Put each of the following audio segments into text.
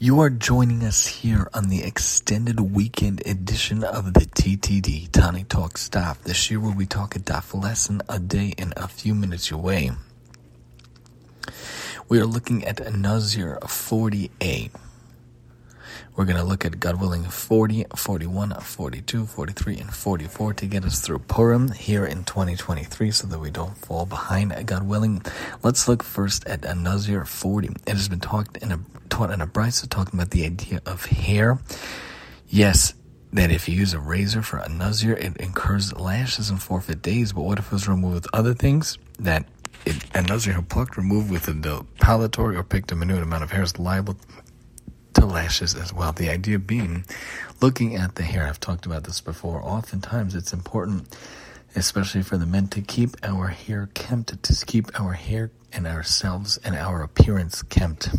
You are joining us here on the extended weekend edition of the TTD Tani Talk Staff, This year where we talk a daf lesson a day in a few minutes away. We are looking at Nazir 40a. We're going to look at, God willing, 40, 41, 42, 43, and 44 to get us through Purim here in 2023 so that we don't fall behind, God willing. Let's look first at a Nazir 40. It has been talked in a, taught in a brisa talking about the idea of hair. Yes, that if you use a razor for a it incurs lashes and forfeit days, but what if it was removed with other things? That it, a Nazir who plucked, removed with a depilatory, or picked a minute amount of hair is liable to lashes as well. The idea being looking at the hair. I've talked about this before. Oftentimes it's important, especially for the men, to keep our hair kempt, to keep our hair and ourselves and our appearance kempt.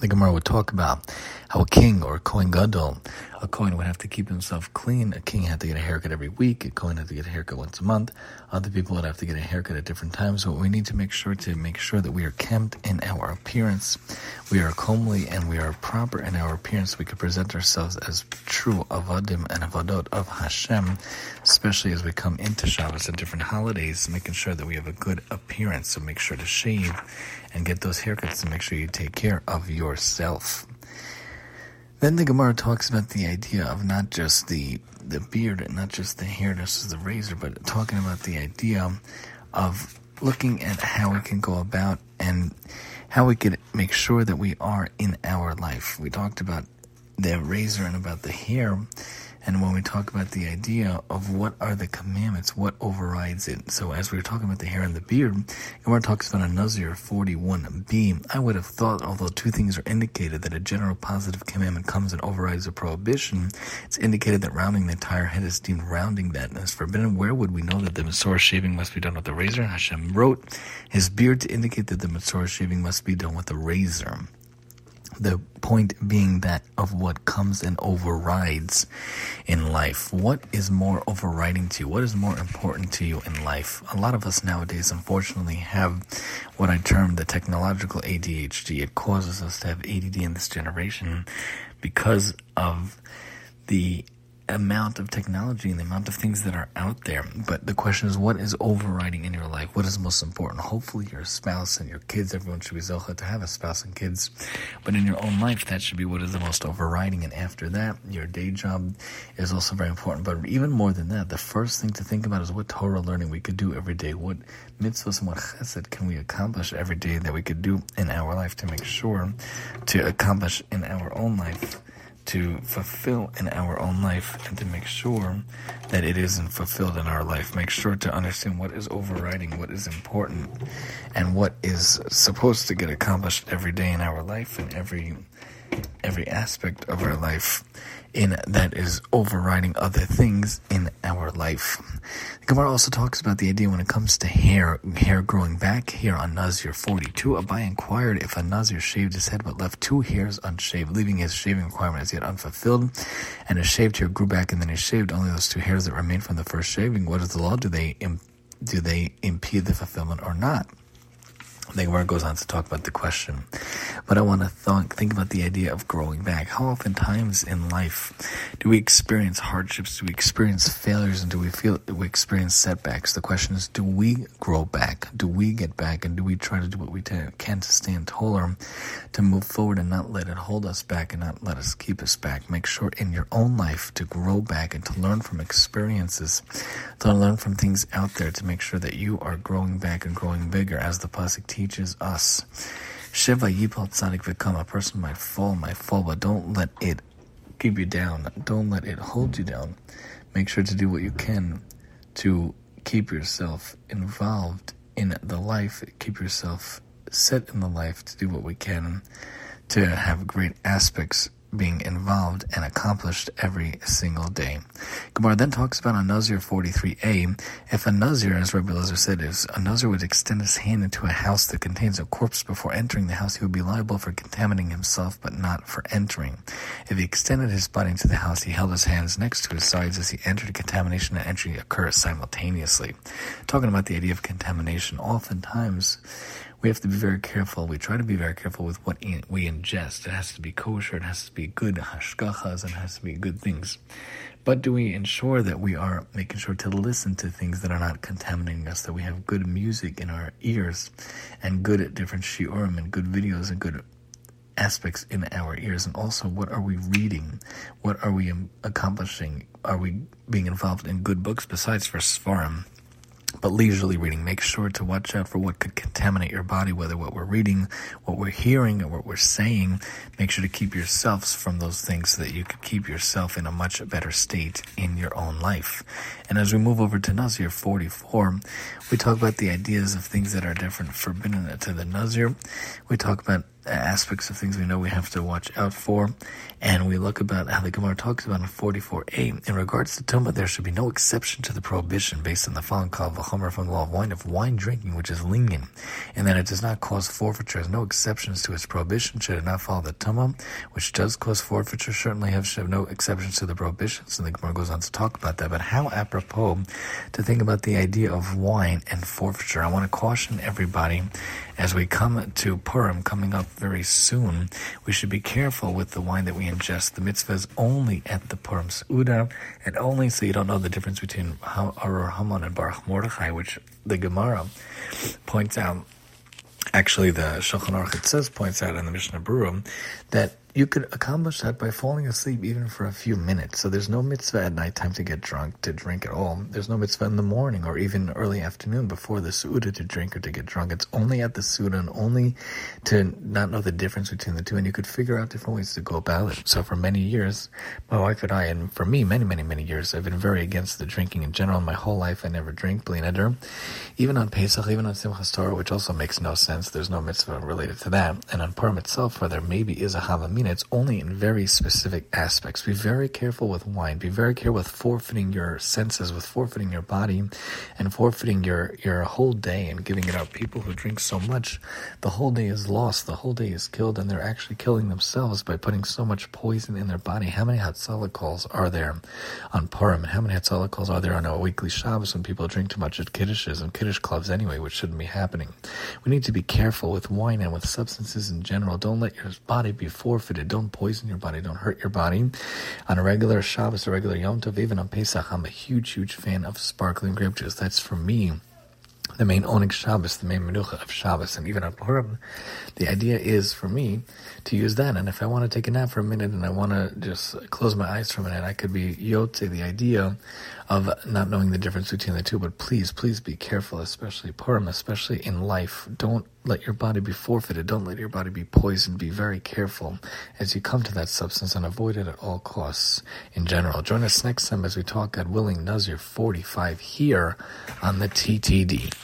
The Gemara would talk about how a king or a coin Gadol, a coin would have to keep himself clean. A king had to get a haircut every week. A coin had to get a haircut once a month. Other people would have to get a haircut at different times. So we need to make sure to make sure that we are kempt in our appearance. We are comely and we are proper in our appearance. We could present ourselves as true avadim and avadot of Hashem, especially as we come into Shabbos and different holidays, making sure that we have a good appearance. So make sure to shave and get those haircuts and make sure you take care of yourself. Then the Gemara talks about the idea of not just the the beard and not just the hair, just the razor, but talking about the idea of looking at how we can go about and how we can make sure that we are in our life. We talked about the razor and about the hair and when we talk about the idea of what are the commandments, what overrides it. So as we were talking about the hair and the beard, Gemara talks about a Nazir 41b. I would have thought, although two things are indicated, that a general positive commandment comes and overrides a prohibition, it's indicated that rounding the entire head is deemed rounding that and is forbidden. Where would we know that the Masorah shaving must be done with the razor? Hashem wrote his beard to indicate that the Masorah shaving must be done with the razor. The point being that of what comes and overrides in life. What is more overriding to you? What is more important to you in life? A lot of us nowadays, unfortunately, have what I term the technological ADHD. It causes us to have ADD in this generation because of the amount of technology and the amount of things that are out there. But the question is, what is overriding in your life? What is most important? Hopefully, your spouse and your kids. Everyone should be zocha to have a spouse and kids. But in your own life, that should be what is the most overriding. And after that, your day job is also very important. But even more than that, the first thing to think about is what Torah learning we could do every day. What mitzvahs and what chesed can we accomplish every day that we could do in our life to make sure to accomplish in our own life to fulfill in our own life and to make sure that it isn't fulfilled in our life. Make sure to understand what is overriding, what is important, and what is supposed to get accomplished every day in our life and every every aspect of our life in that is overriding other things in our life. The Gemara also talks about the idea when it comes to hair, hair growing back here on Nazir 42. Abaye inquired if a Nazir shaved his head but left two hairs unshaved, leaving his shaving requirement as yet unfulfilled, and his shaved hair grew back and then he shaved only those two hairs that remained from the first shaving. What is the law? Do they, do they impede the fulfillment or not? The Gemara goes on to talk about the question, but I want to th- think about the idea of growing back. How often times in life do we experience hardships? Do we experience failures? And do we feel do we experience setbacks? The question is, do we grow back? Do we get back? And do we try to do what we t- can to stand taller, to move forward and not let it hold us back and not let us keep us back? Make sure in your own life to grow back and to learn from experiences, to learn from things out there to make sure that you are growing back and growing bigger as the Pasuk teaches us. Sheva Yipal Tzadik Vikam, a person might fall, might fall, but don't let it keep you down. Don't let it hold you down. Make sure to do what you can to keep yourself involved in the life, keep yourself set in the life to do what we can to have great aspects being involved and accomplished every single day. Gemara then talks about a Nazir 43a. If a Nazir, as Rabbi Lezer said, if a Nazir would extend his hand into a house that contains a corpse before entering the house, he would be liable for contaminating himself, but not for entering. If he extended his body into the house, he held his hands next to his sides as he entered. Contamination and entry occur simultaneously. Talking about the idea of contamination, oftentimes we have to be very careful. We try to be very careful with what we ingest. It has to be kosher. It has to be good hashgachas, and it has to be good things. But do we ensure that we are making sure to listen to things that are not contaminating us, that we have good music in our ears and good at different shiurim and good videos and good aspects in our ears? And also, what are we reading? What are we accomplishing? Are we being involved in good books besides for Svarim? But leisurely reading. Make sure to watch out for what could contaminate your body, whether what we're reading, what we're hearing, or what we're saying. Make sure to keep yourselves from those things so that you could keep yourself in a much better state in your own life. And as we move over to Nazir 44, we talk about the ideas of things that are different, forbidden to the Nazir. We talk about aspects of things we know we have to watch out for. And we look about how the Gemara talks about in 44a. In regards to Tumah, there should be no exception to the prohibition based on the following kal Vachomer from the law of wine, of wine drinking, which is lenient, and that it does not cause forfeiture. There's no exceptions to its prohibition. Should it not follow the Tumah, which does cause forfeiture, certainly have, should have no exceptions to the prohibitions. And the Gemara goes on to talk about that. But how apropos to think about the idea of wine and forfeiture. I want to caution everybody as we come to Purim coming up very soon, we should be careful with the wine that we ingest. The mitzvah is only at the Purim Seudah, and only so you don't know the difference between Arur Haman and Baruch Mordechai, which the Gemara points out. Actually, the Shulchan Aruch says points out in the Mishnah Berurah that you could accomplish that by falling asleep even for a few minutes. So there's no mitzvah at nighttime to get drunk, to drink at all. There's no mitzvah in the morning or even early afternoon before the Seudah to drink or to get drunk. It's only at the Seudah and only to not know the difference between the two. And you could figure out different ways to go about it. So for many years, my wife and I, and for me, many, many, many years, I've been very against the drinking in general. My whole life, I never drink, bli neder. Even on Pesach, even on Simchas Torah, which also makes no sense. There's no mitzvah related to that. And on Purim itself, where there maybe is a Havamin, it's only in very specific aspects. Be very careful with wine. Be very careful with forfeiting your senses, with forfeiting your body, and forfeiting your, your whole day and giving it up. People who drink so much, the whole day is lost. The whole day is killed, and they're actually killing themselves by putting so much poison in their body. How many Hatzalah are there on Purim? And how many Hatzalah are there on a weekly Shabbos when people drink too much at Kiddushes and Kiddush clubs anyway, which shouldn't be happening? We need to be careful with wine and with substances in general. Don't let your body be forfeited. Don't poison your body. Don't hurt your body. On a regular Shabbos, a regular Yom Tov, even on Pesach, I'm a huge, huge fan of sparkling grape juice. That's for me the main Oneg Shabbos, the main Menucha of Shabbos, and even on Purim, the idea is for me to use that. And if I want to take a nap for a minute and I want to just close my eyes for a minute, I could be yotze, the idea of not knowing the difference between the two. But please, please be careful, especially Purim, especially in life. Don't let your body be forfeited. Don't let your body be poisoned. Be very careful as you come to that substance and avoid it at all costs in general. Join us next time as we talk, God willing, Nazir 45 here on the TTD.